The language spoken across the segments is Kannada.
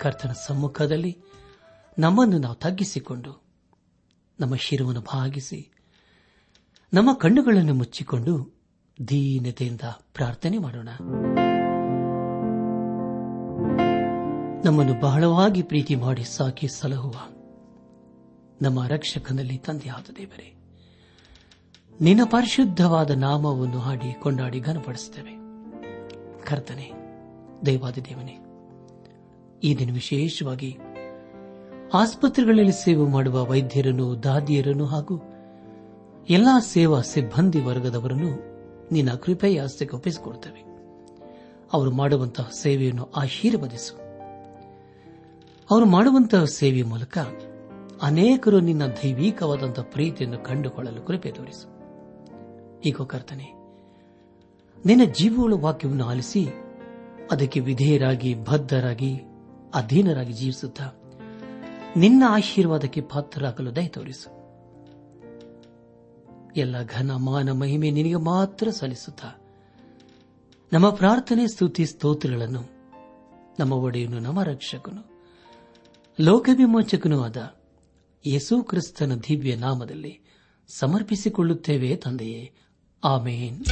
ಕರ್ತನ ಸಮ್ಮುಖದಲ್ಲಿ ನಮ್ಮನ್ನು ನಾವು ತಗ್ಗಿಸಿಕೊಂಡು, ನಮ್ಮ ಶಿರವನ್ನು ಭಾಗಿಸಿ, ನಮ್ಮ ಕಣ್ಣುಗಳನ್ನು ಮುಚ್ಚಿಕೊಂಡು ದೀನತೆಯಿಂದ ಪ್ರಾರ್ಥನೆ ಮಾಡೋಣ. ನಮ್ಮನ್ನು ಬಹಳವಾಗಿ ಪ್ರೀತಿ ಮಾಡಿ ಸಾಕಿ ಸಲಹುವ ನಮ್ಮ ರಕ್ಷಕನಲ್ಲಿ ತಂದೆಯಾದ ದೇವರೇ, ನಿನ್ನ ಪರಿಶುದ್ಧವಾದ ನಾಮವನ್ನು ಹಾಡಿ ಕೊಂಡಾಡಿ ಘನಪಡಿಸುತ್ತೇವೆ. ಕರ್ತನೆ ದೇವಾದಿ ದೇವನೇ ಈ ದಿನ ವಿಶೇಷವಾಗಿ ಆಸ್ಪತ್ರೆಗಳಲ್ಲಿ ಸೇವೆ ಮಾಡುವ ವೈದ್ಯರನ್ನು, ದಾದಿಯರನ್ನು ಹಾಗೂ ಎಲ್ಲಾ ಸೇವಾ ಸಿಬ್ಬಂದಿ ವರ್ಗದವರನ್ನು ನಿನ್ನ ಕೃಪೆಯ ಆಸ್ತಿಗೆ ಒಪ್ಪಿಸಿಕೊಡುತ್ತೇವೆ ಅವರು ಮಾಡುವಂತಹ ಸೇವೆಯನ್ನು ಆಶೀರ್ವದಿಸು. ಅವರು ಮಾಡುವಂತಹ ಸೇವೆ ಮೂಲಕ ಅನೇಕರು ನಿನ್ನ ದೈವಿಕವಾದಂತಹ ಪ್ರೀತಿಯನ್ನು ಕಂಡುಕೊಳ್ಳಲು ಕೃಪೆ ತೋರಿಸು. ಈಗ ಕರ್ತನೆ, ನಿನ್ನ ಜೀವಗಳ ವಾಕ್ಯವನ್ನು ಆಲಿಸಿ ಅದಕ್ಕೆ ವಿಧೇಯರಾಗಿ, ಬದ್ಧರಾಗಿ ಅಧೀನರಾಗಿ ಜೀವಿಸುತ್ತಾ ನಿನ್ನ ಆಶೀರ್ವಾದಕ್ಕೆ ಪಾತ್ರರಾಗಲು ದಯ ತೋರಿಸು. ಎಲ್ಲ ಘನ, ಮಾನ, ಮಹಿಮೆ ನಿನಗೆ ಮಾತ್ರ ಸಲ್ಲಿಸುತ್ತಾ ನಮ್ಮ ಪ್ರಾರ್ಥನೆ, ಸ್ತುತಿ, ಸ್ತೋತ್ರಗಳನ್ನು ನಮ್ಮ ಒಡೆಯನು, ನಮ್ಮ ರಕ್ಷಕನು, ಲೋಕವಿಮೋಚಕನೂ ಆದ ಯೇಸು ಕ್ರಿಸ್ತನ ದಿವ್ಯ ನಾಮದಲ್ಲಿ ಸಮರ್ಪಿಸಿಕೊಳ್ಳುತ್ತೇವೆ ತಂದೆಯೇ. ಆಮೇನ್.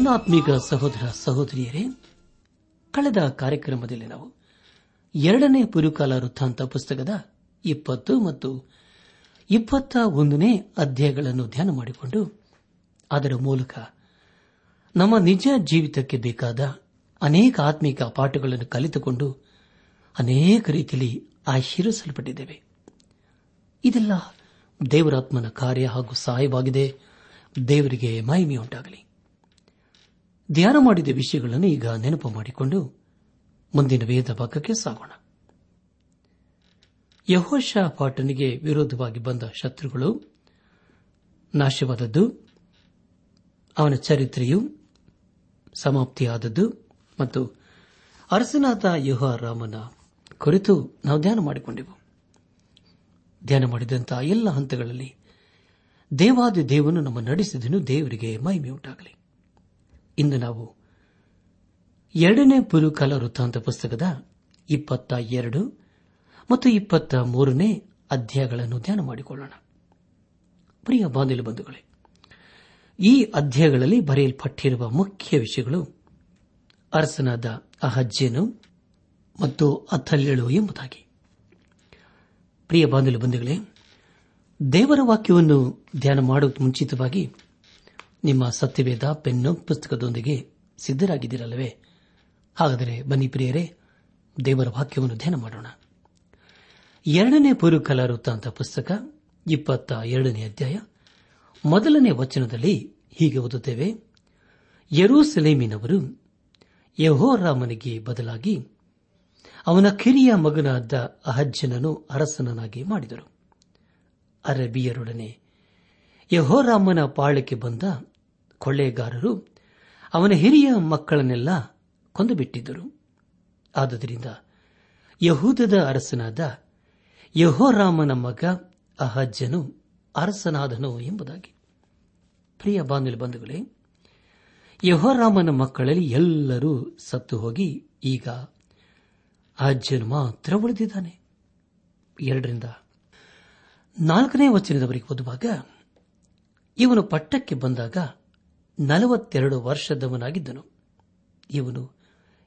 ನನ್ನ ಆತ್ಮೀಕ ಸಹೋದರ ಸಹೋದರಿಯರೇ, ಕಳೆದ ಕಾರ್ಯಕ್ರಮದಲ್ಲಿ ನಾವು ಎರಡನೇ ಪುರುಕಾಲ ವೃತ್ತಾಂತ ಪುಸ್ತಕದ ಇಪ್ಪತ್ತು ಮತ್ತು ಇಪ್ಪತ್ತ ಒಂದನೇ ಅಧ್ಯಾಯಗಳನ್ನು ಧ್ಯಾನ ಮಾಡಿಕೊಂಡು, ಅದರ ಮೂಲಕ ನಮ್ಮ ನಿಜ ಜೀವಿತಕ್ಕೆ ಬೇಕಾದ ಅನೇಕ ಆತ್ಮಿಕ ಪಾಠಗಳನ್ನು ಕಲಿತುಕೊಂಡು ಅನೇಕ ರೀತಿಯಲ್ಲಿ ಆಶೀರ್ವಿಸಲ್ಪಟ್ಟಿದ್ದೇವೆ. ಇದೆಲ್ಲ ದೇವರಾತ್ಮನ ಕಾರ್ಯ ಹಾಗೂ ಸಹಾಯವಾಗಿದೆ. ದೇವರಿಗೆ ಮಹಿಮೆಯುಂಟಾಗಲಿ. ಧ್ಯಾನ ಮಾಡಿದ ವಿಷಯಗಳನ್ನು ಈಗ ನೆನಪು ಮಾಡಿಕೊಂಡು ಮುಂದಿನ ವೇದ ಭಾಗಕ್ಕೆ ಸಾಗೋಣ. ಯಹೋಶ ಪಾಟನಿಗೆ ವಿರೋಧವಾಗಿ ಬಂದ ಶತ್ರುಗಳು ನಾಶವಾದದ್ದು, ಅವನ ಚರಿತ್ರೆಯು ಸಮಾಪ್ತಿಯಾದದ್ದು ಮತ್ತು ಅರಸನಾದ ಯಹೋರಾಮನ ಕುರಿತು ನಾವು ಧ್ಯಾನ ಮಾಡಿಕೊಂಡೆವು. ಧ್ಯಾನ ಮಾಡಿದಂತಹ ಎಲ್ಲ ಹಂತಗಳಲ್ಲಿ ದೇವಾದಿ ದೇವನು ನಮ್ಮ ನಡೆಸಿದನು, ದೇವರಿಗೆ ಮಹಿಮೆಯುಂಟಾಗಲಿ. ಇಂದು ನಾವು ಎರಡನೇ ಪುರುಕಾಲ ವೃತ್ತಾಂತ ಪುಸ್ತಕದ ಇಪ್ಪತ್ತ ಎರಡು ಮತ್ತು ಇಪ್ಪತ್ತ ಮೂರನೇ ಅಧ್ಯಾಯಗಳನ್ನು ಧ್ಯಾನ ಮಾಡಿಕೊಳ್ಳೋಣ. ಪ್ರಿಯ ಬಂಧುಗಳೇ, ಈ ಅಧ್ಯಾಯಗಳಲ್ಲಿ ಬರೆಯಲ್ಪಟ್ಟಿರುವ ಮುಖ್ಯ ವಿಷಯಗಳು ಅರಸನಾದ ಅಹಜ್ಜೇನು ಮತ್ತು ಅಥಲ್ಯಳು ಎಂಬುದಾಗಿ. ಪ್ರಿಯ ಬಾಂಧವ್ಯ ಬಂಧುಗಳೇ, ದೇವರ ವಾಕ್ಯವನ್ನು ಧ್ಯಾನ ಮಾಡುವ ಮುಂಚಿತವಾಗಿ ನಿಮ್ಮ ಸತ್ಯವೇದ ಪೆನ್ನು ಪುಸ್ತಕದೊಂದಿಗೆ ಸಿದ್ದರಾಗಿದ್ದೀರಲ್ಲವೇ ಹಾಗಾದರೆ ಬನ್ನಿ ಪ್ರಿಯರೇ, ದೇವರ ವಾಕ್ಯವನ್ನು ಧ್ಯಾನ ಮಾಡೋಣ. ಎರಡನೇ ಪೂರ್ವಕಲಾ ವೃತ್ತಾಂತ ಪುಸ್ತಕ, ಇಪ್ಪತ್ತ ಎರಡನೇ ಅಧ್ಯಾಯ, ಮೊದಲನೇ ವಚನದಲ್ಲಿ ಹೀಗೆ ಓದುತ್ತೇವೆ. ಯರೂಸಲೇಮಿನವರು ಯಹೋರಾಮನಿಗೆ ಬದಲಾಗಿ ಅವನ ಕಿರಿಯ ಮಗನಾದ ಅಹಜ್ಜನನು ಅರಸನನಾಗಿ ಮಾಡಿದರು. ಅರಬಿಯರೊಡನೆ ಯಹೋರಾಮನ ಪಾಳಕ್ಕೆ ಬಂದ ಕೊಳ್ಳೆಗಾರರು ಅವನ ಹಿರಿಯ ಮಕ್ಕಳನ್ನೆಲ್ಲ ಕೊಂದುಬಿಟ್ಟಿದ್ದರು. ಆದುದರಿಂದ ಯಹೂದದ ಅರಸನಾದ ಯಹೋರಾಮನ ಮಗ ಅಹಜ್ಜನು ಅರಸನಾದನು ಎಂಬುದಾಗಿ. ಪ್ರಿಯ ಬಾಂಧವ ಬಂಧುಗಳೇ, ಯಹೋರಾಮನ ಮಕ್ಕಳಲ್ಲಿ ಎಲ್ಲರೂ ಸತ್ತು ಹೋಗಿ ಈಗ ಅಜ್ಜನು ಮಾತ್ರ ಉಳಿದಿದ್ದಾನೆ. ಎರಡರಿಂದ ನಾಲ್ಕನೇ ವಚನದವರೆಗೆ ಓದುವಾಗ ಇವನು ಪಟ್ಟಕ್ಕೆ ಬಂದಾಗ ನಲವತ್ತೆರಡು ವರ್ಷದವನಾಗಿದ್ದನು. ಇವನು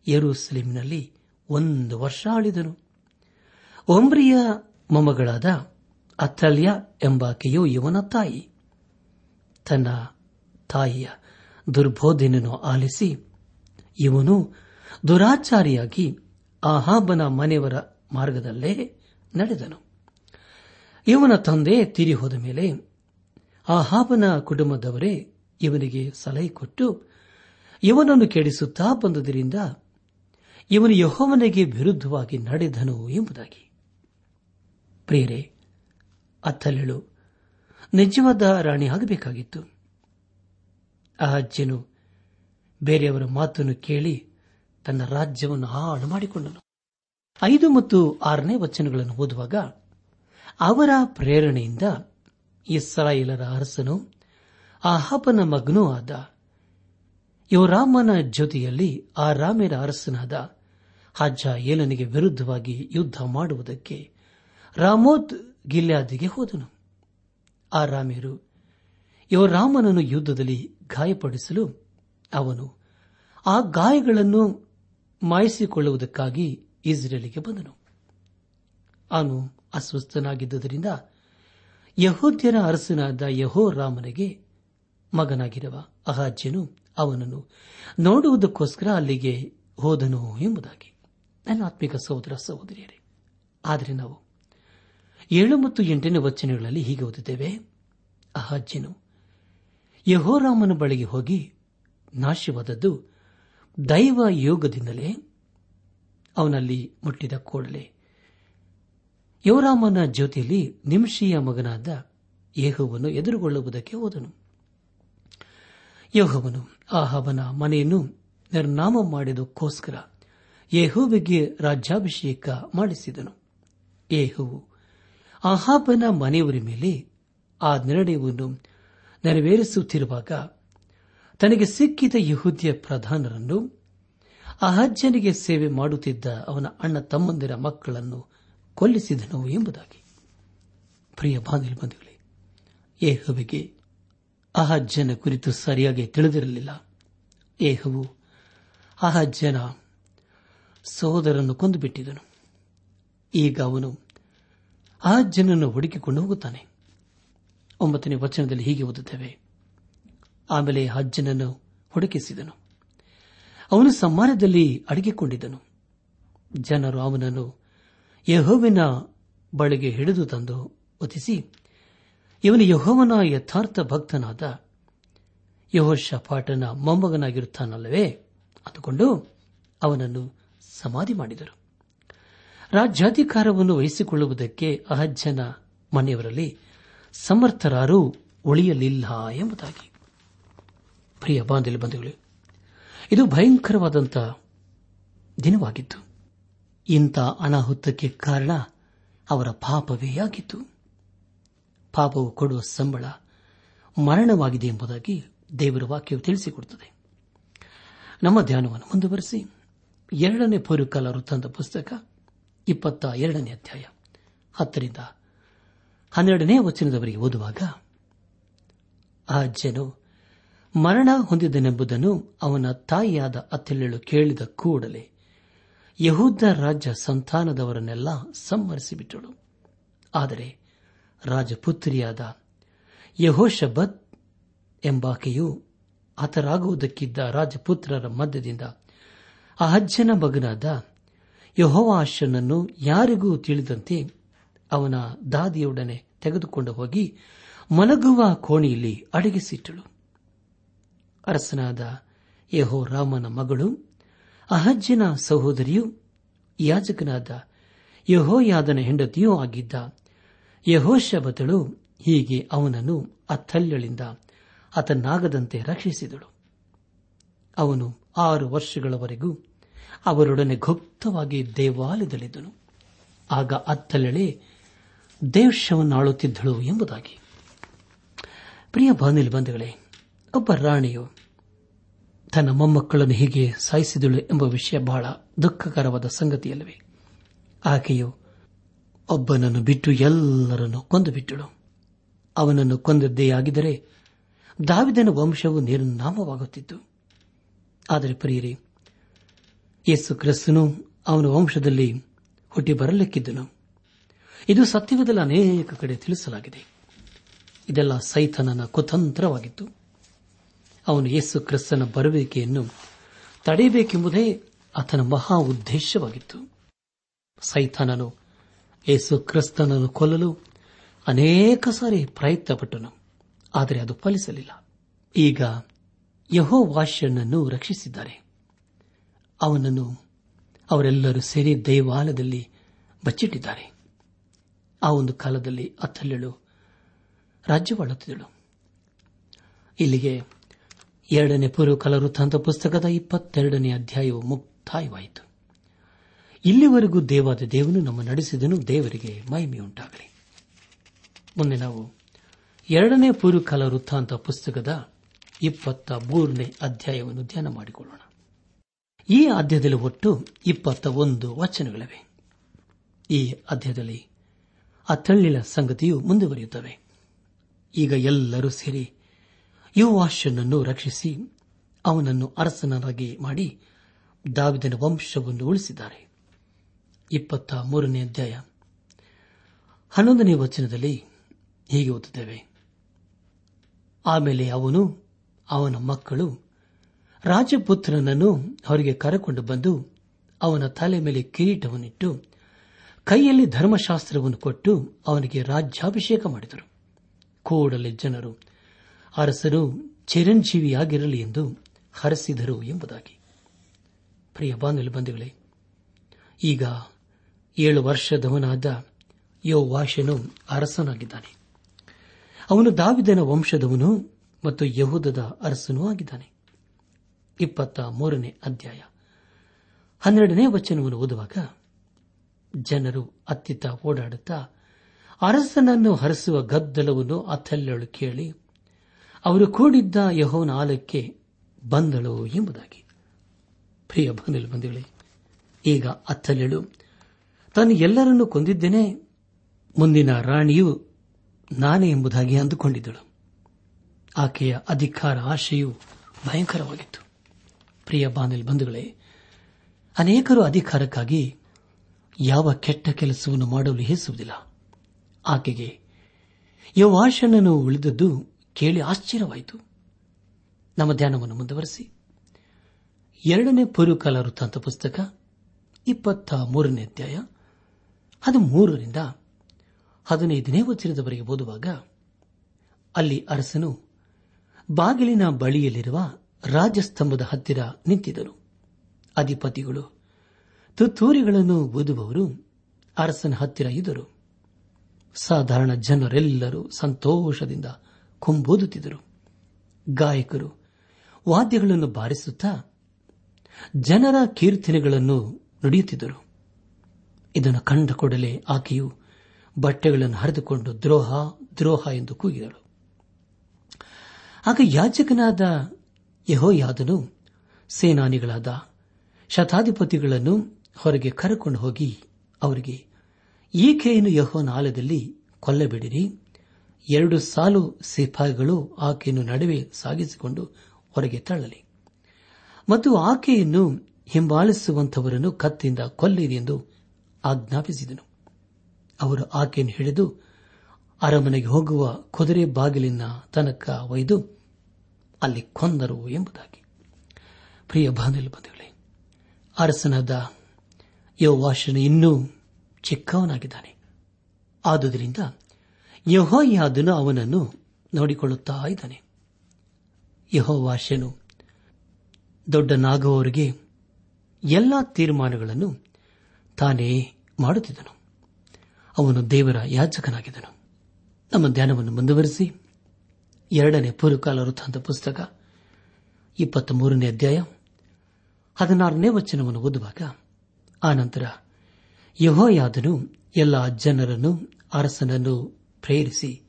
ಯರೂಸಲೇಮಿನಲ್ಲಿ ಒಂದು ವರ್ಷ ಆಳಿದನು. ಒಂಬ್ರಿಯ ಮೊಮ್ಮಗಳಾದ ಅಥಲ್ಯ ಎಂಬಾಕೆಯು ಇವನ ತಾಯಿ. ತನ್ನ ತಾಯಿಯ ದುರ್ಬೋಧನೆಯನ್ನು ಆಲಿಸಿ ಇವನು ದುರಾಚಾರಿಯಾಗಿ ಆಹಾಬನ ಮನೆಯವರ ಮಾರ್ಗದಲ್ಲೇ ನಡೆದನು. ಇವನ ತಂದೆ ತೀರಿ ಹೋದ ಮೇಲೆ ಆಹಾಬನ ಕುಟುಂಬದವರೇ ಇವನಿಗೆ ಸಲಹೆ ಕೊಟ್ಟು ಇವನನ್ನು ಕೇಳಿಸುತ್ತಾ ಬಂದುದರಿಂದ ಇವನು ಯಹೋವನಿಗೆ ವಿರುದ್ಧವಾಗಿ ನಡೆದನು ಎಂಬುದಾಗಿ. ಪ್ರೇರೆ ಅತ್ತಲೆಳು, ನಿಜವಾದ ರಾಣಿ ಆಗಬೇಕಾಗಿತ್ತು. ಆ ಅಜ್ಜನು ಬೇರೆಯವರ ಮಾತನ್ನು ಕೇಳಿ ತನ್ನ ರಾಜ್ಯವನ್ನು ಹಾಳು ಮಾಡಿಕೊಂಡನು. ಐದು ಮತ್ತು ಆರನೇ ವಚನಗಳನ್ನು ಓದುವಾಗ ಅವರ ಪ್ರೇರಣೆಯಿಂದ ಇಸ್ರಾಯೇಲರ ಅರಸನು ಆಹಾಬನ ಮಗನೂ ಆದ. ಯೋರಾಮನ ಜೊತೆಯಲ್ಲಿ ಆ ರಾಮೇರ ಅರಸನಾದ ಹಜ್ಜ ಏಲನಿಗೆ ವಿರುದ್ಧವಾಗಿ ಯುದ್ಧ ಮಾಡುವುದಕ್ಕೆ ರಾಮೋತ್ ಗಿಲ್ಯಾದಿಗೆ ಹೋದನು. ಆ ರಾಮೇರು ಯೋರಾಮನನ್ನು ಯುದ್ಧದಲ್ಲಿ ಗಾಯಪಡಿಸಲು ಅವನು ಆ ಗಾಯಗಳನ್ನು ಮಾಯಿಸಿಕೊಳ್ಳುವುದಕ್ಕಾಗಿ ಇಸ್ರೇಲಿಗೆ ಬಂದನು. ಅವನು ಅಸ್ವಸ್ಥನಾಗಿದ್ದುದರಿಂದ ಯಹೋದ್ಯರ ಅರಸನಾದ ಯಹೋ ರಾಮನಿಗೆ ಮಗನಾಗಿರುವ ಅಹಾಜ್ಯನು ಅವನನ್ನು ನೋಡುವುದಕ್ಕೋಸ್ಕರ ಅಲ್ಲಿಗೆ ಹೋದನು ಎಂಬುದಾಗಿ. ನನ್ನ ಆತ್ಮಿಕ ಸಹೋದರ ಸಹೋದರಿಯರೇ, ಆದರೆ ನಾವು ಏಳು ಮತ್ತು ಎಂಟನೇ ವಚನಗಳಲ್ಲಿ ಹೀಗೆ ಓದುತ್ತೇವೆ. ಅಹಾಜ್ಯನು ಯಹೋರಾಮನ ಬಳಿಗೆ ಹೋಗಿ ನಾಶವಾದದ್ದು ದೈವ ಯೋಗದಿಂದಲೇ ಅವನಲ್ಲಿ ಮುಟ್ಟಿದ ಕೂಡಲೇ. ಯೋರಾಮನ ಜ್ಯೋತಿಯಲ್ಲಿ ನಿಮಿಷಿಯ ಮಗನಾದ ಯೇಹುವನ್ನು ಎದುರುಗೊಳ್ಳುವುದಕ್ಕೆ ಹೋದನು. ಯೋಹವನು ಆಹವನ ಮನೆಯನ್ನು ನಿರ್ನಾಮ ಮಾಡಿದಕ್ಕೋಸ್ಕರ ಯೇಹುವಿಗೆ ರಾಜ್ಯಾಭಿಷೇಕ ಮಾಡಿಸಿದನು. ಯೇಹುವು ಆಹಾಬನ ಮನೆಯವರ ಮೇಲೆ ಆ ನಿರ್ಣಯವನ್ನು ನೆರವೇರಿಸುತ್ತಿರುವಾಗ ತನಗೆ ಸಿಕ್ಕಿದ ಯಹುದ್ಯ ಪ್ರಧಾನರನ್ನು ಅಹಜ್ಜನಿಗೆ ಸೇವೆ ಮಾಡುತ್ತಿದ್ದ ಅವನ ಅಣ್ಣ ತಮ್ಮಂದಿರ ಮಕ್ಕಳನ್ನು ಕೊಲ್ಲಿಸಿದನು ಎಂಬುದಾಗಿ. ಪ್ರಿಯ ಬಾಂಧವ ಯೇಹುವಿಗೆ ಅಹಜ್ಜನ ಕುರಿತು ಸರಿಯಾಗಿ ತಿಳಿದಿರಲಿಲ್ಲ. ಏಹವು ಅಹಜ್ಜನ ಸಹೋದರನ್ನು ಕೊಂದುಬಿಟ್ಟಿದನು. ಈಗ ಅವನು ಅಹಜ್ಜನನ್ನು ಹುಡುಕಿಕೊಂಡು ಹೋಗುತ್ತಾನೆ. ಒಂಬತ್ತನೇ ವಚನದಲ್ಲಿ ಹೀಗೆ ಓದುತ್ತೇವೆ. ಆಮೇಲೆ ಅಜ್ಜನನ್ನು ಹುಡುಕಿಸಿದನು. ಅವನು ಸಮ್ಮಾನದಲ್ಲಿ ಅಡಗಿಕೊಂಡಿದ್ದನು. ಜನರು ಅವನನ್ನು ಯಹೋವಿನ ಬಳಿಗೆ ಹಿಡಿದು ತಂದು ಒತಿಸಿ ಇವನು ಯಹೋವನ ಯಥಾರ್ಥ ಭಕ್ತನಾದ ಯಹೋಶಪಾಟನ ಮೊಮ್ಮಗನಾಗಿರುತ್ತಾನಲ್ಲವೇ? ಅಂದುಕೊಂಡು ಅವನನ್ನು ಸಮಾಧಿ ಮಾಡಿದರು. ರಾಜ್ಯಾಧಿಕಾರವನ್ನು ವಹಿಸಿಕೊಳ್ಳುವುದಕ್ಕೆ ಅಹಜ್ಜನ ಮನೆಯವರಲ್ಲಿ ಸಮರ್ಥರಾರೂ ಉಳಿಯಲಿಲ್ಲ ಎಂಬುದಾಗಿ. ಪ್ರಿಯ ಬಂಧುಗಳು, ಇದು ಭಯಂಕರವಾದಂಥ ದಿನವಾಗಿತ್ತು. ಇಂಥ ಅನಾಹುತಕ್ಕೆ ಕಾರಣ ಅವರ ಪಾಪವೇ ಆಗಿತ್ತು. ಪಾಪವು ಕೊಡುವ ಸಂಬಳ ಮರಣವಾಗಿದೆ ಎಂಬುದಾಗಿ ದೇವರ ವಾಕ್ಯವು ತಿಳಿಸಿಕೊಡುತ್ತದೆ. ನಮ್ಮ ಧ್ಯಾನವನ್ನು ಮುಂದುವರೆಸಿ. ಎರಡನೇ ಪೂರ್ವಕಾಲ ವೃತ್ತಾಂತ ಪುಸ್ತಕ, ಇಪ್ಪತ್ತ ಎರಡನೇ ಅಧ್ಯಾಯ, ಹತ್ತರಿಂದ ಹನ್ನೆರಡನೇ ವಚನದವರೆಗೆ ಓದುವಾಗ, ಆ ಜನು ಮರಣ ಹೊಂದಿದನೆಂಬುದನ್ನು ಅವನ ತಾಯಿಯಾದ ಅತ್ತೆಲ್ಲೆಳು ಕೇಳಿದ ಕೂಡಲೇ ಯಹೂದ ರಾಜ್ಯ ಸಂತಾನದವರನ್ನೆಲ್ಲ ಸಂಹರಿಸಿಬಿಟ್ಟಳು. ಆದರೆ ರಾಜಪುತ್ರಿಯಾದ ಯಹೋಶಬತ್ ಎಂಬಾಕೆಯು ಹತರಾಗುವುದಕ್ಕಿದ್ದ ರಾಜಪುತ್ರರ ಮಧ್ಯದಿಂದ ಅಹಜ್ಜನ ಮಗನಾದ ಯಹೋವಾಶನನ್ನು ಯಾರಿಗೂ ತಿಳಿದಂತೆ ಅವನ ದಾದಿಯೊಡನೆ ತೆಗೆದುಕೊಂಡು ಹೋಗಿ ಮಲಗುವ ಕೋಣೆಯಲ್ಲಿ ಅಡಗಿಸಿಟ್ಟಳು. ಅರಸನಾದ ಯಹೋ ರಾಮನ ಮಗಳು ಅಹಜ್ಜನ ಸಹೋದರಿಯು, ಯಾಜಕನಾದ ಯಹೋಯಾದನ ಹೆಂಡತಿಯೂ ಆಗಿದ್ದ ಯಹೋಶಬತಳು ಹೀಗೆ ಅವನನ್ನು ಅತ್ತಲ್ಯಳಿಂದ ಆತನಾಗದಂತೆ ರಕ್ಷಿಸಿದಳು. ಅವನು ಆರು ವರ್ಷಗಳವರೆಗೂ ಅವರೊಡನೆ ಗುಪ್ತವಾಗಿ ದೇವಾಲಯದಲ್ಲಿದ್ದನು. ಆಗ ಅತ್ತಲೆಳೆ ದೇಶವನ್ನಾಳುತ್ತಿದ್ದಳು ಎಂಬುದಾಗಿ. ಪ್ರಿಯ ಬಾನಿಲ್ ಬಂಧುಗಳೇ, ಒಬ್ಬ ರಾಣಿಯು ತನ್ನ ಮೊಮ್ಮಕ್ಕಳನ್ನು ಹೀಗೆ ಸಾಯಿಸಿದಳು ಎಂಬ ವಿಷಯ ಬಹಳ ದುಃಖಕರವಾದ ಸಂಗತಿಯಲ್ಲವೇ. ಆಕೆಯು ಒಬ್ಬನನ್ನು ಬಿಟ್ಟು ಎಲ್ಲರನ್ನು ಕೊಂದು ಬಿಟ್ಟಳು. ಅವನನ್ನು ಕೊಂದದ್ದೇ ಆಗಿದ್ದರೆ ದಾವಿದನ ವಂಶವು ನಿರ್ನಾಮವಾಗುತ್ತಿತ್ತು. ಆದರೆ ಪ್ರಿಯರಿ, ಯೇಸು ಕ್ರಿಸ್ತನು ಅವನ ವಂಶದಲ್ಲಿ ಹುಟ್ಟಿ ಬರಲಿಕ್ಕಿದ್ದನು. ಇದು ಸತ್ಯವದಲ್ಲಿ ಅನೇಕ ಕಡೆ ತಿಳಿಸಲಾಗಿದೆ. ಇದೆಲ್ಲ ಸೈತನನ ಕುತಂತ್ರವಾಗಿತ್ತು. ಅವನು ಯೇಸು ಕ್ರಿಸ್ತನ ಬರುವಿಕೆಯನ್ನು ತಡೆಯಬೇಕೆಂಬುದೇ ಆತನ ಮಹಾ ಉದ್ದೇಶವಾಗಿತ್ತು. ಸೈತಾನನು ಯೇಸು ಕ್ರಿಸ್ತನನ್ನು ಕೊಲ್ಲಲು ಅನೇಕ ಸಾರಿ ಪ್ರಯತ್ನಪಟ್ಟನು, ಆದರೆ ಅದು ಫಲಿಸಲಿಲ್ಲ. ಈಗ ಯಹೋ ವಾಶ್ಯನನ್ನು ರಕ್ಷಿಸಿದ್ದಾರೆ. ಅವನನ್ನು ಅವರೆಲ್ಲರೂ ಸೇರಿ ದೇವಾಲಯದಲ್ಲಿ ಬಚ್ಚಿಟ್ಟಿದ್ದಾರೆ. ಆ ಒಂದು ಕಾಲದಲ್ಲಿ ಅತ್ತಲ್ಲೆಳು ರಾಜ್ಯವಾಳುತ್ತಿದ್ದಳು. ಇಲ್ಲಿಗೆ ಎರಡನೇ ಪೂರ್ವಕಾಲ ವೃತ್ತಾಂತ ಪುಸ್ತಕದ ಇಪ್ಪತ್ತೆರಡನೇ ಅಧ್ಯಾಯವು ಮುಕ್ತಾಯವಾಯಿತು. ಇಲ್ಲಿವರೆಗೂ ದೇವಾದ ದೇವನು ನಮ್ಮ ನಡೆಸಿದನು, ದೇವರಿಗೆ ಮಹಿಮೆಯುಂಟಾಗಲಿ ಮುಂದೆ ನಾವು ಎರಡನೇ ಪೂರ್ವಕಾಲ ವೃತ್ತಾಂತ ಪುಸ್ತಕದ ಇಪ್ಪತ್ತ ಮೂರನೇ ಅಧ್ಯಾಯವನ್ನು ಧ್ಯಾನ ಮಾಡಿಕೊಳ್ಳೋಣ. ಈ ಅಧ್ಯಾಯದಲ್ಲಿ ಒಟ್ಟು ಇಪ್ಪತ್ತ ಒಂದು ವಚನಗಳಿವೆ. ಈ ಅಧ್ಯಾಯದಲ್ಲಿ ಆ ತಳ್ಳಿನ ಸಂಗತಿಯು ಮುಂದುವರಿಯುತ್ತವೆ. ಈಗ ಎಲ್ಲರೂ ಸೇರಿ ಯುವಾಶನನ್ನು ರಕ್ಷಿಸಿ ಅವನನ್ನು ಅರಸನರಾಗಿ ಮಾಡಿ ದಾವಿದನ ವಂಶವನ್ನು ಉಳಿಸಿದ್ದಾರೆ. ಇಪ್ಪತ್ತ ಮೂರನೇ ಅಧ್ಯಾಯ. ಹನ್ನೊಂದನೇ ವಚನದಲ್ಲಿ ಹೀಗೆ ಓದುತ್ತೇವೆ. ಆಮೇಲೆ ಅವನು ಅವನ ಮಕ್ಕಳು ರಾಜಪುತ್ರನನ್ನು ಅವರಿಗೆ ಕರೆಕೊಂಡು ಬಂದು ಅವನ ತಲೆ ಮೇಲೆ ಕಿರೀಟವನ್ನಿಟ್ಟು ಕೈಯಲ್ಲಿ ಧರ್ಮಶಾಸ್ತ್ರವನ್ನು ಕೊಟ್ಟು ಅವನಿಗೆ ರಾಜ್ಯಾಭಿಷೇಕ ಮಾಡಿದರು. ಕೂಡಲೇ ಜನರು ಅರಸರು ಚಿರಂಜೀವಿಯಾಗಿರಲಿ ಎಂದು ಹರಸಿದರು ಎಂಬುದಾಗಿ. ಪ್ರಿಯ ಬಾಂಧವ್ಯ ಬಂಧುಗಳೇ, ಈಗ ಏಳು ವರ್ಷದವನಾದ ಯೋ ವಾಶನು ಅರಸನಾಗಿದ್ದಾನೆ. ಅವನು ದಾವಿದನ ವಂಶದವನು ಮತ್ತು ಯಹೂದದ ಅರಸನೂ ಆಗಿದ್ದಾನೆ. ಇಪ್ಪತ್ತ ಮೂರನೇ ಅಧ್ಯಾಯ. ಹನ್ನೆರಡನೇ ವಚನವನ್ನು ಓದುವಾಗ ಜನರು ಅತ್ತಿತ್ತ ಓಡಾಡುತ್ತಾ ಅರಸನನ್ನು ಹರಿಸುವ ಗದ್ದಲವನ್ನು ಅಥಲ್ಯಳು ಕೇಳಿ, ಅವರು ಕೂಡಿದ್ದ ಯಹೋನ ಆಲಕ್ಕೆ ಬಂದಳು ಎಂಬುದಾಗಿ. ಪ್ರಿಯ ಬಂಧುಗಳು ಈಗ ಅತ್ತಲೆಳು ತಾನು ಎಲ್ಲರನ್ನೂ ಕೊಂದಿದ್ದೇನೆ. ಮುಂದಿನ ರಾಣಿಯು ನಾನೇ ಎಂಬುದಾಗಿ ಅಂದುಕೊಂಡಿದ್ದಳು. ಆಕೆಯ ಅಧಿಕಾರ, ಆಶೆಯು ಭಯಂಕರವಾಗಿತ್ತು. ಪ್ರಿಯ ಬಾನಿಲ್ ಬಂಧುಗಳೇ, ಅನೇಕರು ಅಧಿಕಾರಕ್ಕಾಗಿ ಯಾವ ಕೆಟ್ಟ ಕೆಲಸವನ್ನು ಮಾಡಲು ಹೆಸುವುದಿಲ್ಲ ಆಕೆಗೆ ಯವಾಶನನ್ನು ಉಳಿದದ್ದು ಕೇಳಿ ಆಶ್ಚರ್ಯವಾಯಿತು. ನಮ್ಮ ಧ್ಯಾನವನ್ನು ಮುಂದುವರೆಸಿ. ಎರಡನೇ ಪೂರ್ವಕಾಲ ವೃತ್ತಾಂತ ಪುಸ್ತಕ, ಇಪ್ಪತ್ತ ಮೂರನೇ ಅಧ್ಯಾಯ. ಅದು ಮೂರರಿಂದ ಹದಿನೈದನೇ ವಚನದವರೆಗೆ ಓದುವಾಗ, ಅಲ್ಲಿ ಅರಸನು ಬಾಗಿಲಿನ ಬಳಿಯಲ್ಲಿರುವ ರಾಜಸ್ತಂಭದ ಹತ್ತಿರ ನಿಂತಿದ್ದರು ಅಧಿಪತಿಗಳು, ತುತ್ತೂರಿಗಳನ್ನು ಓದುವವರು ಅರಸನ ಹತ್ತಿರ ಇದ್ದರು. ಸಾಧಾರಣ ಜನರೆಲ್ಲರೂ ಸಂತೋಷದಿಂದ ಕುಂಬೋದುತ್ತಿದ್ದರು. ಗಾಯಕರು ವಾದ್ಯಗಳನ್ನು ಬಾರಿಸುತ್ತಾ ಜನರ ಕೀರ್ತನೆಗಳನ್ನು ನುಡಿಯುತ್ತಿದ್ದರು. ಇದನ್ನು ಕಂಡ ಕೂಡಲೇ ಆಕೆಯು ಬಟ್ಟೆಗಳನ್ನು ಹರಿದುಕೊಂಡು ದ್ರೋಹ ದ್ರೋಹ ಎಂದು ಕೂಗಿದಳು. ಆಗ ಯಾಜಕನಾದ ಯಹೋಯಾದನು ಸೇನಾನಿಗಳಾದ ಶತಾಧಿಪತಿಗಳನ್ನು ಹೊರಗೆ ಕರೆಕೊಂಡು ಹೋಗಿ ಅವರಿಗೆ, ಈಕೆಯನ್ನು ಯಹೋನ ಆಲಯದಲ್ಲಿ ಕೊಲ್ಲಬೇಡಿರಿ. ಎರಡು ಸಾಲು ಸಿಪಾಯಿಗಳು ಆಕೆಯನ್ನು ನಡುವೆ ಸಾಗಿಸಿಕೊಂಡು ಹೊರಗೆ ತಳ್ಳಲಿ. ಮತ್ತು ಆಕೆಯನ್ನು ಹಿಂಬಾಲಿಸುವಂತವರನ್ನು ಕತ್ತಿಯಿಂದ ಕೊಲ್ಲಿರಿ ಎಂದು ಆಜ್ಞಾಪಿಸಿದನು. ಅವರು ಆಕೆಯನ್ನು ಹಿಡಿದು ಅರಮನೆಗೆ ಹೋಗುವ ಕುದುರೆ ಬಾಗಿಲಿನ ತನಕ ಒಯ್ದು ಅಲ್ಲಿ ಕೊಂದರು ಎಂಬುದಾಗಿ. ಪ್ರಿಯ ಬಾಂಧವ್ಯ ಬಂಧುಗಳೇ, ಅರಸನಾದ ಯೋವಾಶನ ಇನ್ನೂ ಚಿಕ್ಕವನಾಗಿದ್ದಾನೆ. ಆದುದರಿಂದ ಯಹೋಯಾದನು ಅವನನ್ನು ನೋಡಿಕೊಳ್ಳುತ್ತಾ ಇದ್ದಾನೆ. ಯಹೋವಾಶನು ದೊಡ್ಡನಾಗುವವರಿಗೆ ಎಲ್ಲಾ ತೀರ್ಮಾನಗಳನ್ನು ತಾನೇ ಮಾಡುತ್ತಿದ್ದನು. ಅವನು ದೇವರ ಯಾಚಕನಾಗಿದ್ದನು ನಮ್ಮ ಧ್ಯಾನವನ್ನು ಮುಂದುವರೆಸಿ. ಎರಡನೇ ಪೂರ್ವಕಾಲ ವೃತ್ತಾಂತ ಪುಸ್ತಕ ಇಪ್ಪತ್ತ ಮೂರನೇ ಅಧ್ಯಾಯ, ಹದಿನಾರನೇ ವಚನವನ್ನು ಓದುವಾಗ ಆನಂತರ ಯಹೋಯಾದನು ಎಲ್ಲ ಜನರನ್ನು, ಅರಸನನ್ನು ಪ್ರೇರಿಸಿ,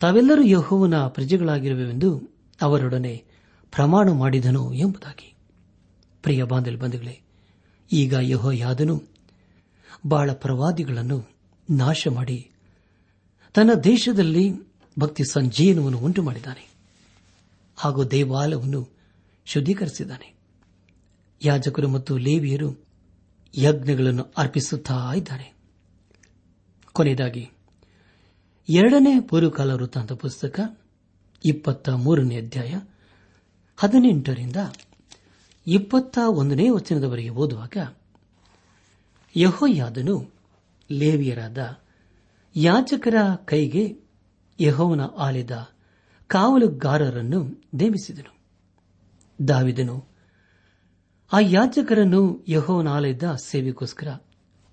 ತಾವೆಲ್ಲರೂ ಯಹೋವನ ಪ್ರಜೆಗಳಾಗಿರುವೆವೆಂದು ಅವರೊಡನೆ ಪ್ರಮಾಣ ಮಾಡಿದನು ಎಂಬುದಾಗಿ. ಪ್ರಿಯ ಬಾಂಧಲ್ ಬಂಧುಗಳೇ, ಈಗ ಯಹೋಯಾದನು ಬಹಳ ಪ್ರವಾದಿಗಳನ್ನು ನಾಶ ಮಾಡಿ ತನ್ನ ದೇಶದಲ್ಲಿ ಭಕ್ತಿ ಸಂಜೀವನವನ್ನು ಉಂಟು ಮಾಡಿದ್ದಾನೆ ಹಾಗೂ ದೇವಾಲಯವನ್ನು ಶುದ್ಧೀಕರಿಸಿದ್ದಾನೆ. ಯಾಜಕರು ಮತ್ತು ಲೇವಿಯರು ಯಜ್ಞಗಳನ್ನು ಅರ್ಪಿಸುತ್ತಾ ಇದ್ದಾರೆ. ಕೊನೆಯದಾಗಿ, ಎರಡನೇ ಪೂರ್ವಕಾಲ ವೃತ್ತಾಂತ ಪುಸ್ತಕ, ಇಪ್ಪತ್ತ ಮೂರನೇ ಅಧ್ಯಾಯ, ಹದಿನೆಂಟರಿಂದ ಇಪ್ಪತ್ತ ಒಂದನೇ ವಚನದವರೆಗೆ ಓದುವಾಗ ಯಹೋಯಾದನು ಲೇವಿಯರಾದ ಯಾಜಕರ ಕೈಗೆ ಯಹೋವನ ಆಲಿದ ಕಾವಲುಗಾರರನ್ನು ನೇಮಿಸಿದನು. ದಾವಿದನು ಆ ಯಾಜಕರನ್ನು ಯಹೋವನ ಆಲಯದ ಸೇವೆಗೋಸ್ಕರ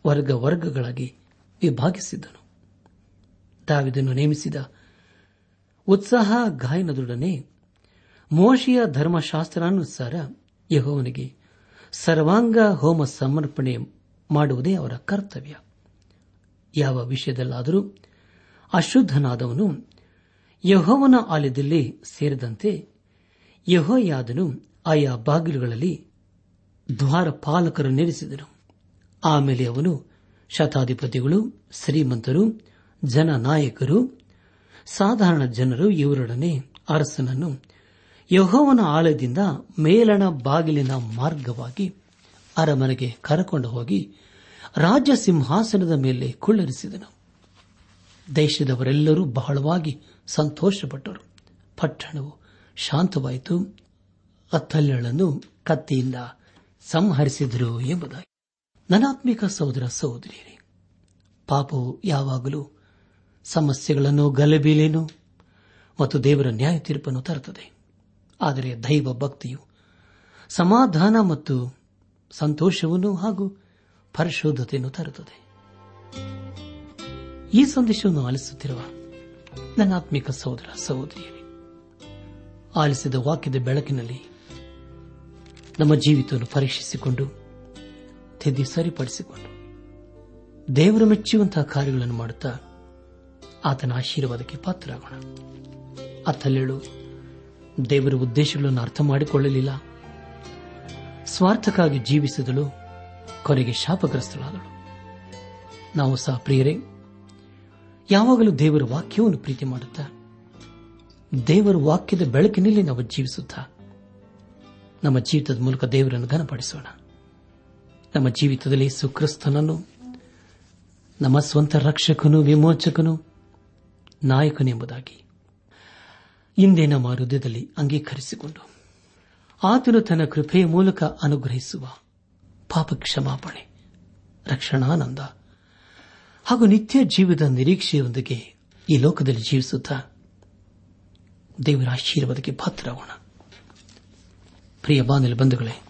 ವರ್ಗ ವರ್ಗಗಳಾಗಿ ವಿಭಾಗಿಸಿದ್ದನು ದಾವಿದನು ನೇಮಿಸಿದ ಉತ್ಸಾಹ ಗಾಯನದೊಡನೆ ಮೋಶಿಯ ಧರ್ಮಶಾಸ್ತ್ರಾನುಸಾರ ಯಹೋವನಿಗೆ ಸರ್ವಾಂಗ ಹೋಮ ಸಮರ್ಪಣೆ ಮಾಡುವುದೇ ಅವರ ಕರ್ತವ್ಯ. ಯಾವ ವಿಷಯದಲ್ಲಾದರೂ ಅಶುದ್ಧನಾದವನು ಯಹೋವನ ಆಲಯದಲ್ಲಿ ಸೇರಿದಂತೆ ಯಹೋಯಾದನು ಆಯಾ ಬಾಗಿಲುಗಳಲ್ಲಿ ದ್ವಾರಪಾಲಕರು ನೆಲೆಸಿದನು ಆಮೇಲೆ ಅವನು ಶತಾಧಿಪತಿಗಳು, ಶ್ರೀಮಂತರು, ಜನನಾಯಕರು, ಸಾಧಾರಣ ಜನರು ಇವರೊಡನೆ ಅರಸನನ್ನು ಯಹೋವನ ಆಲಯದಿಂದ ಮೇಲಣ ಬಾಗಿಲಿನ ಮಾರ್ಗವಾಗಿ ಅರಮನೆಗೆ ಕರಕೊಂಡು ಹೋಗಿ ರಾಜ್ಯ ಸಿಂಹಾಸನದ ಮೇಲೆ ಕುಳ್ಳರಿಸಿದನು. ದೇಶದವರೆಲ್ಲರೂ ಬಹಳವಾಗಿ ಸಂತೋಷಪಟ್ಟರು. ಪಟ್ಟಣವು ಶಾಂತವಾಯಿತು. ಅತ್ತಲ್ಲಳನ್ನು ಕತ್ತಿಯಿಂದ ಸಂಹರಿಸಿದರು ಎಂಬುದಾಗಿ. ನನಾತ್ಮಿಕ ಸಹೋದರ ಸಹೋದರಿಯರೇ, ಪಾಪವು ಯಾವಾಗಲೂ ಸಮಸ್ಯೆಗಳನ್ನು ಗಲಭೀಲೇನು ಮತ್ತು ದೇವರ ನ್ಯಾಯ ತೀರ್ಪನ್ನು ತರುತ್ತದೆ. ಆದರೆ ದೈವ ಭಕ್ತಿಯು ಸಮಾಧಾನ ಮತ್ತು ಸಂತೋಷವನ್ನು ಹಾಗೂ ಪರಿಶುದ್ಧತೆಯನ್ನು ತರುತ್ತದೆ. ಈ ಸಂದೇಶವನ್ನು ಆಲಿಸುತ್ತಿರುವ ನನ್ನ ಆತ್ಮಿಕ ಸಹೋದರ ಸಹೋದರಿಯರೇ, ಆಲಿಸಿದ ವಾಕ್ಯದ ಬೆಳಕಿನಲ್ಲಿ ನಮ್ಮ ಜೀವಿತವನ್ನು ಪರೀಕ್ಷಿಸಿಕೊಂಡು, ತಿದ್ದಿ ಸರಿಪಡಿಸಿಕೊಂಡು, ದೇವರು ಮೆಚ್ಚುವಂತಹ ಕಾರ್ಯಗಳನ್ನು ಮಾಡುತ್ತಾ ಆತನ ಆಶೀರ್ವಾದಕ್ಕೆ ಪಾತ್ರರಾಗೋಣ. ಅತ್ತಲ್ಲೇಳು, ದೇವರ ಉದ್ದೇಶಗಳನ್ನು ಅರ್ಥ ಮಾಡಿಕೊಳ್ಳಲಿಲ್ಲ. ಸ್ವಾರ್ಥಕ್ಕಾಗಿ ಜೀವಿಸಿದಳು, ಕೊನೆಗೆ ಶಾಪಗ್ರಸ್ತಳಾದಳು. ನಾವು ಸಹ ಪ್ರಿಯರೇ, ಯಾವಾಗಲೂ ದೇವರ ವಾಕ್ಯವನ್ನು ಪ್ರೀತಿ ಮಾಡುತ್ತಾ, ದೇವರ ವಾಕ್ಯದ ಬೆಳಕಿನಲ್ಲಿ ನಾವು ಜೀವಿಸುತ್ತಾ, ನಮ್ಮ ಜೀವಿತದ ಮೂಲಕ ದೇವರನ್ನು ಘನಪಡಿಸೋಣ. ನಮ್ಮ ಜೀವಿತದಲ್ಲಿ ಸುಕ್ರಿಸ್ತನನ್ನು, ನಮ್ಮ ಸ್ವಂತ ರಕ್ಷಕನು, ವಿಮೋಚಕನು ನಾಯಕನೆಂಬುದಾಗಿ ಇಂದೇ ನಮ್ಮ ಹೃದಯದಲ್ಲಿ ಅಂಗೀಕರಿಸಿಕೊಂಡು ಆತನು ತನ್ನ ಕೃಪೆಯ ಮೂಲಕ ಅನುಗ್ರಹಿಸುವ. ಪಾಪ ಕ್ಷಮಾಪಣೆ ರಕ್ಷಣಾನಂದ. ಹಾಗೂ ನಿತ್ಯ ಜೀವದ ನಿರೀಕ್ಷೆಯೊಂದಿಗೆ ಈ ಲೋಕದಲ್ಲಿ ಜೀವಿಸುತ್ತಾ ದೇವರ ಆಶೀರ್ವಾದಕ್ಕೆ ಪಾತ್ರರಾಗೋಣ. ಪ್ರಿಯ ಬಾನಲಿ ಬಂಧುಗಳೇ,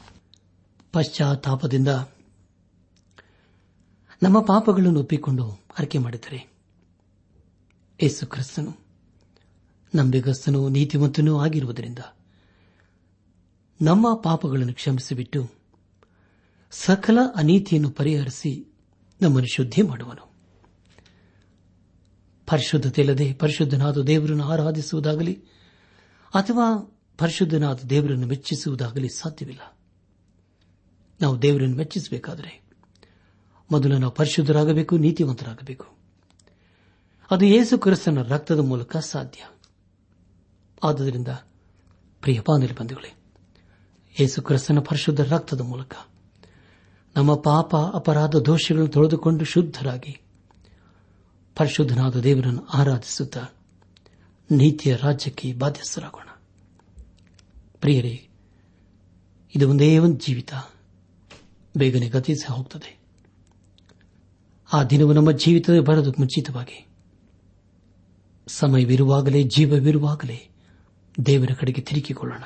ಪಶ್ಚಾತ್ತಾಪದಿಂದ ನಮ್ಮ ಪಾಪಗಳನ್ನು ಒಪ್ಪಿಕೊಂಡು ಆರಕೆ ಮಾಡಿದರೆ ಯೇಸು ಕ್ರಿಸ್ತನು ನಂಬಿಗಸ್ತನೂ ನೀತಿವಂತನೂ ಆಗಿರುವುದರಿಂದ ನಮ್ಮ ಪಾಪಗಳನ್ನು ಕ್ಷಮಿಸಿಬಿಟ್ಟು ಸಕಲ ಅನೀತಿಯನ್ನು ಪರಿಹರಿಸಿ ನಮ್ಮನ್ನು ಶುದ್ಧಿ ಮಾಡುವನು. ಪರಿಶುದ್ಧತೆಯಿಲ್ಲದೆ ಪರಿಶುದ್ಧನಾದ ದೇವರನ್ನು ಆರಾಧಿಸುವುದಾಗಲಿ ಅಥವಾ ಪರಿಶುದ್ಧನಾದ ದೇವರನ್ನು ಮೆಚ್ಚಿಸುವುದಾಗಲಿ ಸಾಧ್ಯವಿಲ್ಲ. ನಾವು ದೇವರನ್ನು ಮೆಚ್ಚಿಸಬೇಕಾದರೆ ಮೊದಲು ನಾವು ಪರಿಶುದ್ಧರಾಗಬೇಕು, ನೀತಿವಂತರಾಗಬೇಕು. ಅದು ಯೇಸು ಕ್ರಿಸ್ತನ ರಕ್ತದ ಮೂಲಕ ಸಾಧ್ಯ. ಆದ್ದರಿಂದ ಪ್ರಿಯ ಬಂಧುಗಳೇ ಯೇಸು ಕ್ರಿಸ್ತನ ಪರಿಶುದ್ಧ ರಕ್ತದ ಮೂಲಕ ನಮ್ಮ ಪಾಪ ಅಪರಾಧ ದೋಷಗಳನ್ನು ತೊಳೆದುಕೊಂಡು ಶುದ್ಧರಾಗಿ ಪರಿಶುದ್ಧನಾದ ದೇವರನ್ನು ಆರಾಧಿಸುತ್ತಾ ನೀತಿಯ ರಾಜ್ಯಕ್ಕೆ ಬಾಧ್ಯಸ್ಥರಾಗೋಣ. ಪ್ರಿಯರೇ, ಇದು ಒಂದೇ ಒಂದು ಜೀವಿತ. ಬೇಗನೆ ಗತಿಸಿ ಹೋಗುತ್ತದೆ ಆ ದಿನವು ನಮ್ಮ ಜೀವಿತದ ಬರದು ಮುಂಚಿತವಾಗಿ. ಸಮಯವಿರುವಾಗಲೇ, ಜೀವವಿರುವಾಗಲೇ ದೇವರ ಕಡೆಗೆ ತಿರುಗಿಕೊಳ್ಳೋಣ.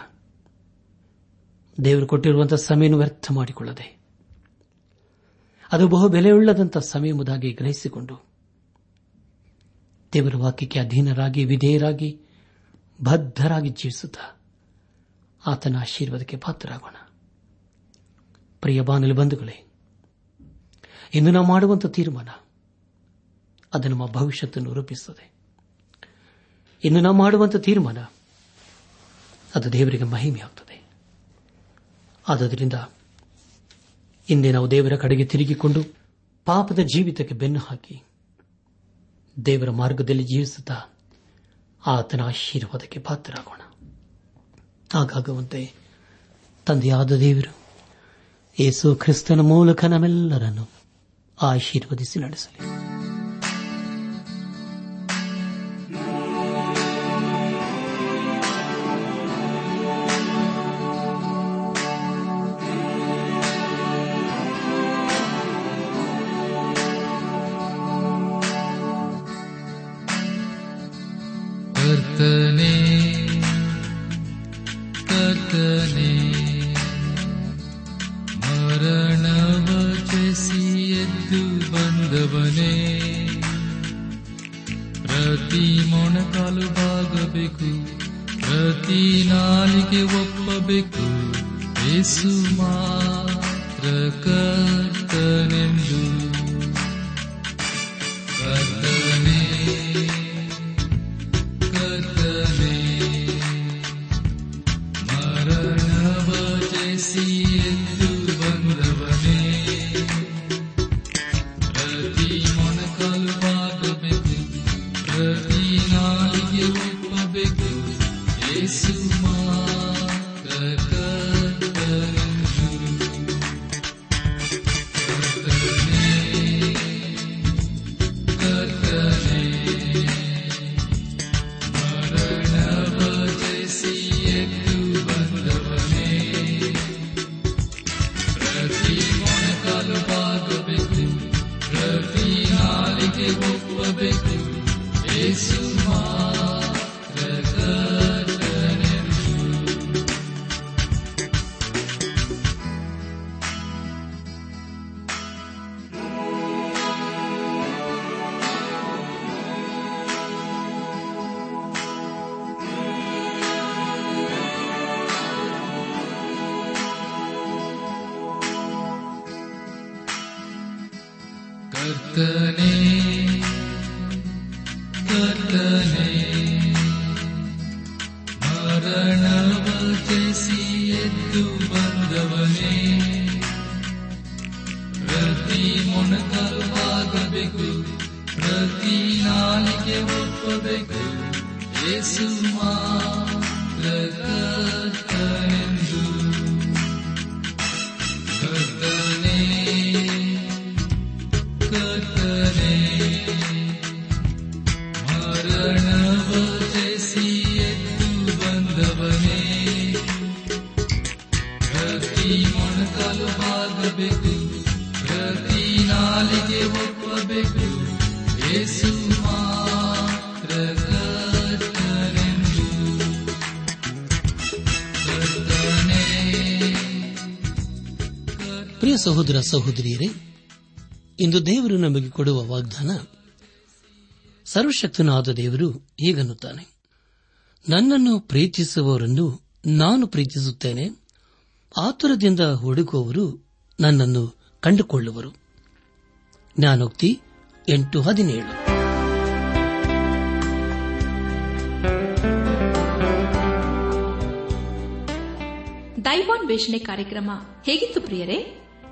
ದೇವರು ಕೊಟ್ಟಿರುವಂತಹ ಸಮಯವನ್ನು ವ್ಯರ್ಥ ಮಾಡಿಕೊಳ್ಳದೆ. ಅದು ಬಹು ಬೆಲೆಯುಳ್ಳದಂತಹ ಸಮಯಮುದಾಗಿ ಗ್ರಹಿಸಿಕೊಂಡು ದೇವರ ವಾಕ್ಯಕ್ಕೆ ಅಧೀನರಾಗಿ, ವಿಧೇಯರಾಗಿ, ಬದ್ಧರಾಗಿ ಜೀವಿಸುತ್ತಾ ಆತನ ಆಶೀರ್ವಾದಕ್ಕೆ ಪಾತ್ರರಾಗೋಣ. ಪ್ರಿಯ ಬಾನಲಿ ಬಂಧುಗಳೇ, ಇಂದು ನಾವು ಮಾಡುವಂತಹ ತೀರ್ಮಾನ ಅದು ನಮ್ಮ ಭವಿಷ್ಯತನ್ನು ರೂಪಿಸುತ್ತದೆ. ಇನ್ನು ನಾವು ಮಾಡುವಂತಹ ತೀರ್ಮಾನ ಅದು ದೇವರಿಗೆ ಮಹಿಮೆಯಾಗುತ್ತದೆ. ಆದ್ದರಿಂದ ಇಂದೇ ನಾವು ದೇವರ ಕಡೆಗೆ ತಿರುಗಿಕೊಂಡು ಪಾಪದ ಜೀವಿತಕ್ಕೆ ಬೆನ್ನು ಹಾಕಿ ದೇವರ ಮಾರ್ಗದಲ್ಲಿ ಜೀವಿಸುತ್ತಾ ಆತನ ಆಶೀರ್ವಾದಕ್ಕೆ ಪಾತ್ರರಾಗೋಣ. ಹಾಗಾಗುವಂತೆ ತಂದೆಯಾದ ದೇವರು ಯೇಸು ಕ್ರಿಸ್ತನ ಮೂಲಕ ನಮ್ಮೆಲ್ಲರನ್ನು ಆಶೀರ್ವದಿಸಿ ನಡೆಸಲಿ. ಕರ್ತನೆ ಕರ್ತನೆ ಪ್ರಿಯ ಸಹೋದರ ಸಹೋದರಿಯರೇ, ಇಂದು ದೇವರು ನಮಗೆ ಕೊಡುವ ವಾಗ್ದಾನ, ಸರ್ವಶಕ್ತನಾದ ದೇವರು ಹೀಗನ್ನುತ್ತಾನೆ. ನನ್ನನ್ನು ಪ್ರೀತಿಸುವವರನ್ನು ನಾನು ಪ್ರೀತಿಸುತ್ತೇನೆ, ಆತುರದಿಂದ ಹುಡುಕುವವರು ನನ್ನನ್ನು ಕಂಡುಕೊಳ್ಳುವರು. ಜ್ಞಾನೋಕ್ತಿ ಎಂಟು ಹದಿನೇಳು. ದೈವಾನ್ವೇಷಣೆ ಕಾರ್ಯಕ್ರಮ ಹೇಗಿತ್ತು ಪ್ರಿಯರೇ?